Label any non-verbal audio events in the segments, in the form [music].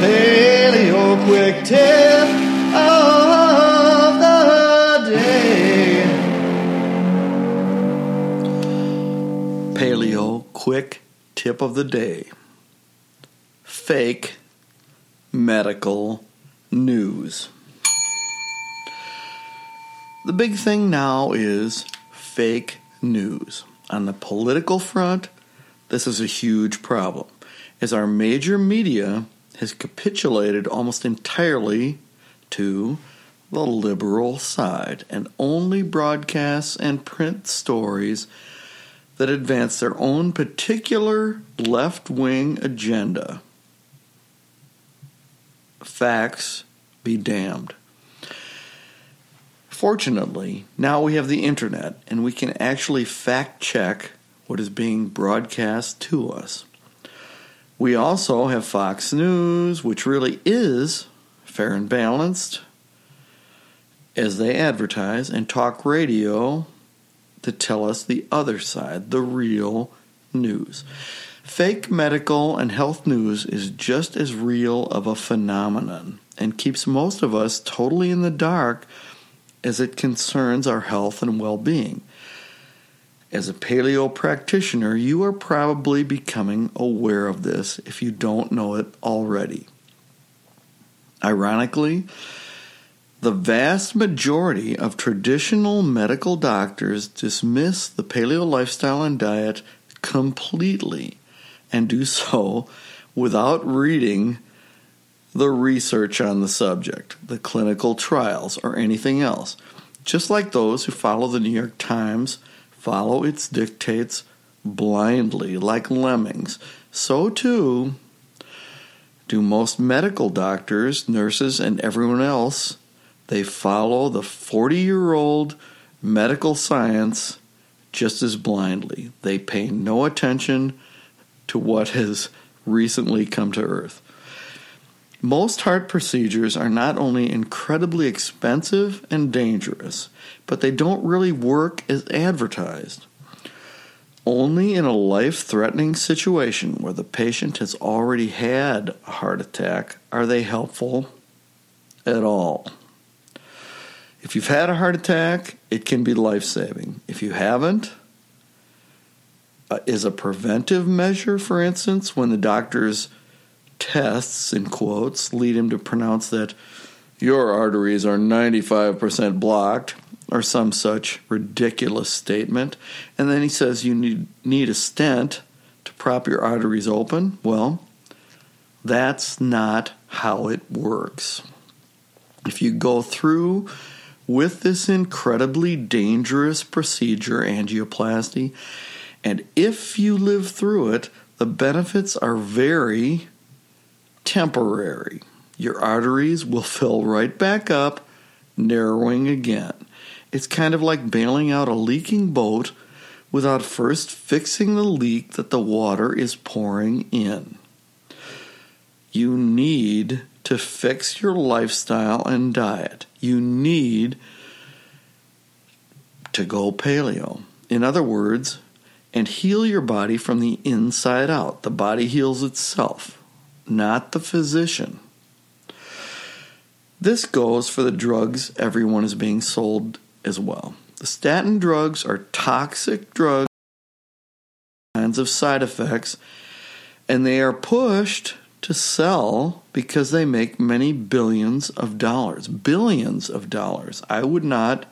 Paleo quick tip of the day. Paleo quick tip of the day. Fake medical news. The big thing now is fake news. On the political front, this is a huge problem, as our major media has capitulated almost entirely to the liberal side and only broadcasts and print stories that advance their own particular left wing agenda. Facts be damned. Fortunately, now we have the internet and we can actually fact check what is being broadcast to us. We also have Fox News, which really is fair and balanced as they advertise, and talk radio to tell us the other side, the real news. Fake medical and health news is just as real of a phenomenon and keeps most of us totally in the dark as it concerns our health and well being. As a paleo practitioner, you are probably becoming aware of this if you don't know it already. Ironically, the vast majority of traditional medical doctors dismiss the paleo lifestyle and diet completely and do so without reading the research on the subject, the clinical trials, or anything else. Just like those who follow the New York Times follow its dictates blindly like lemmings, so too do most medical doctors, nurses, and everyone else. They follow the 40 year old medical science just as blindly. They pay no attention to what has recently come to earth. Most heart procedures are not only incredibly expensive and dangerous, but they don't really work as advertised. Only in a life threatening situation where the patient has already had a heart attack are they helpful at all. If you've had a heart attack, it can be life saving. If you haven't, uh, is a preventive measure, for instance, when the doctor's tests, in quotes, lead him to pronounce that your arteries are 95% blocked, or some such ridiculous statement. And then he says you need, need a stent to prop your arteries open. Well, that's not how it works. If you go through with this incredibly dangerous procedure, angioplasty, and if you live through it, the benefits are very temporary. Your arteries will fill right back up, narrowing again. It's kind of like bailing out a leaking boat without first fixing the leak that the water is pouring in. You need to fix your lifestyle and diet. You need to go paleo. In other words, and heal your body from the inside out. The body heals itself, not the physician. This goes for the drugs everyone is being sold as well. The statin drugs are toxic drugs, kinds of side effects, and they are pushed to sell because they make many billions of dollars. Billions of dollars. I would not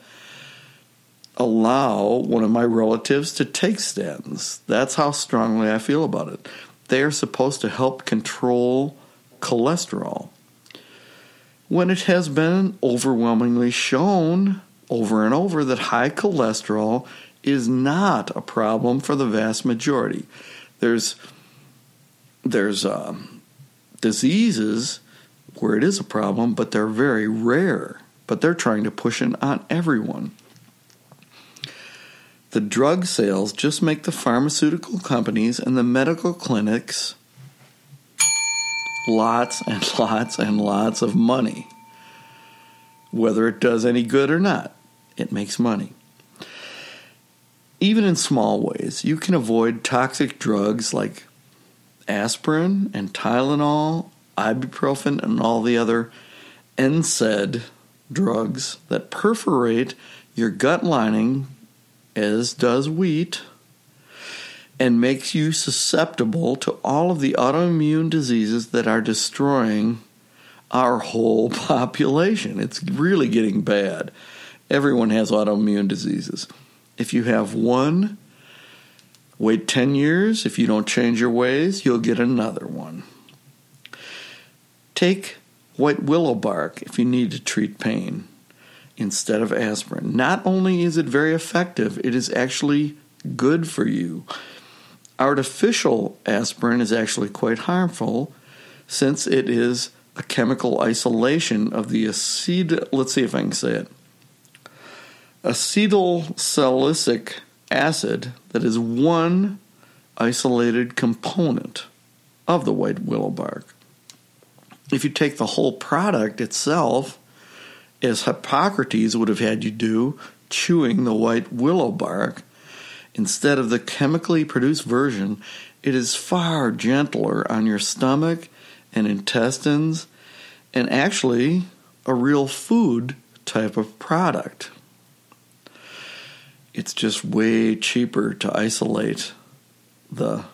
allow one of my relatives to take statins. That's how strongly I feel about it. They are supposed to help control cholesterol. When it has been overwhelmingly shown over and over that high cholesterol is not a problem for the vast majority. There's there's um, diseases where it is a problem, but they're very rare. But they're trying to push it on everyone. The drug sales just make the pharmaceutical companies and the medical clinics lots and [laughs] lots and lots of money. Whether it does any good or not, it makes money. Even in small ways, you can avoid toxic drugs like aspirin and Tylenol ibuprofen, and all the other NSAID drugs that perforate your gut lining, as does wheat, and makes you susceptible to all of the autoimmune diseases that are destroying our whole [laughs] population. It's really getting bad. Everyone has autoimmune diseases. If you have one, wait 10 years. If you don't change your ways, you'll get another one. Take white willow bark if you need to treat pain instead of aspirin. Not only is it very effective, it is actually good for you. Artificial aspirin is actually quite harmful since it is a chemical isolation of the acid. Let's see if I can say it. Acetylsalicylic acid that is one isolated component of the white willow bark. If you take the whole product itself, as Hippocrates would have had you do, chewing the white willow bark, instead of the chemically produced version, it is far gentler on your stomach and intestines, and actually a real food type of product. It's just way cheaper to isolate the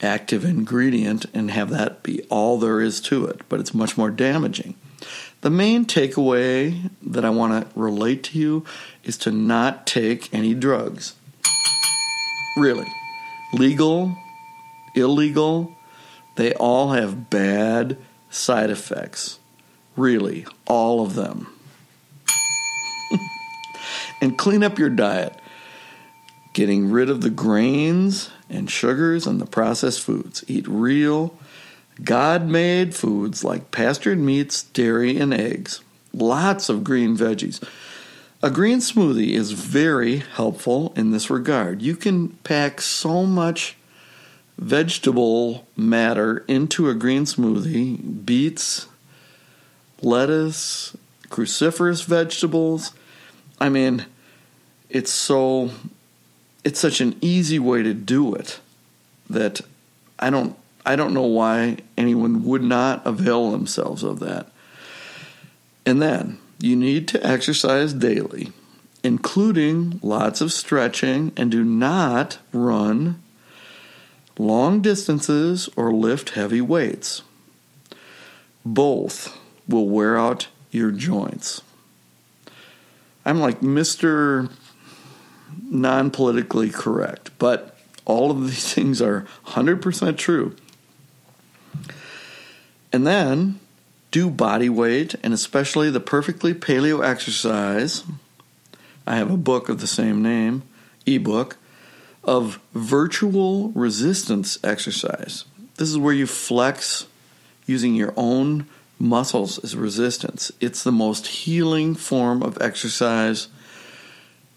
active ingredient and have that be all there is to it, but it's much more damaging. The main takeaway that I want to relate to you is to not take any drugs. Really. Legal, illegal, they all have bad side effects. Really, all of them. [laughs] and clean up your diet, getting rid of the grains and sugars and the processed foods. Eat real, God made foods like pastured meats, dairy, and eggs. Lots of green veggies. A green smoothie is very helpful in this regard. You can pack so much vegetable matter into a green smoothie beets, lettuce, cruciferous vegetables. I mean, it's so it's such an easy way to do it that I don't I don't know why anyone would not avail themselves of that. And then you need to exercise daily, including lots of stretching, and do not run long distances or lift heavy weights. Both will wear out your joints. I'm like Mr. non politically correct, but all of these [laughs] things are 100% true. And then do body weight and especially the perfectly paleo exercise. I have a book of the same name, ebook, of virtual resistance exercise. This is where you flex using your own muscles as resistance. It's the most healing form of exercise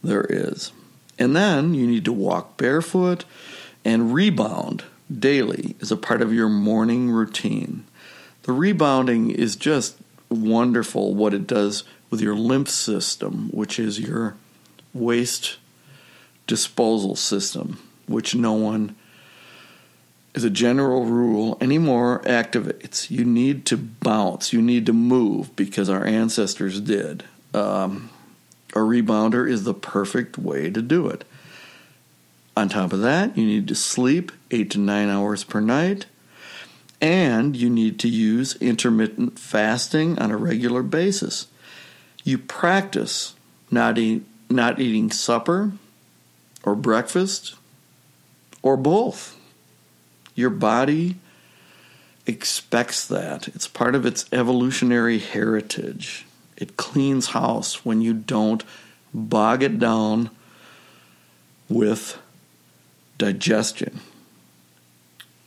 there is. And then you need to walk barefoot and rebound daily as a part of your morning routine. The rebounding is just wonderful what it does with your lymph system, which is your waste disposal system, which no one, as a general rule, anymore activates. You need to bounce, you need to move because our ancestors did. Um, a rebounder is the perfect way to do it. On top of that, you need to sleep eight to nine hours per night, and you need to use intermittent fasting on a regular basis. You practice not, eat, not eating supper or breakfast or both. Your body expects that. It's part of its evolutionary heritage. It cleans house when you don't bog it down with digestion.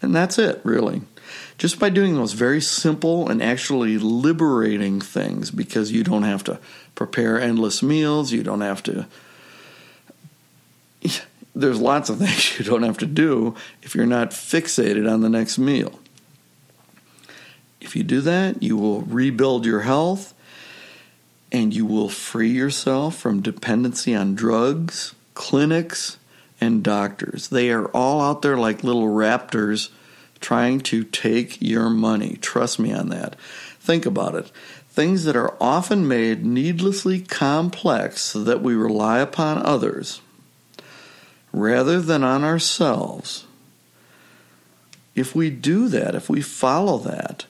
And that's it, really just by doing those very simple and actually liberating things because you don't have to prepare endless meals, you don't have to. [laughs] There's lots of [laughs] things you don't have to do if you're not fixated on the next meal. If you do that, you will rebuild your health and you will free yourself from dependency on drugs, clinics, and doctors. They are all out there like little raptors trying to take your money. Trust me on that. Think about it. Things that are often made needlessly complex so that we rely upon others rather than on ourselves. If we do that, if we follow that,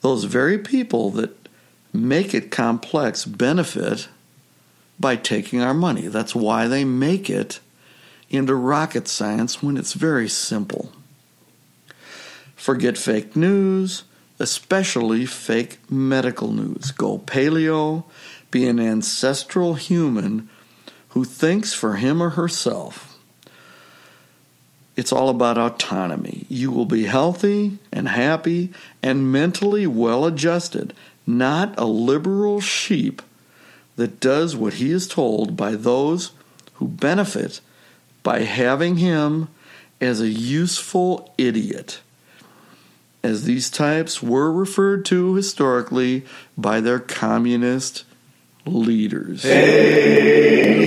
those very people that make it complex benefit by taking our money. That's why they make it into rocket science when it's very simple. Forget fake news, especially fake medical news. Go paleo, be an ancestral human who thinks for him or herself. It's all about autonomy. You will be healthy and happy and mentally well adjusted, not a liberal sheep that does what he is told by those who benefit by having him as a useful idiot, as these types were referred to historically by their communist leaders. Hey,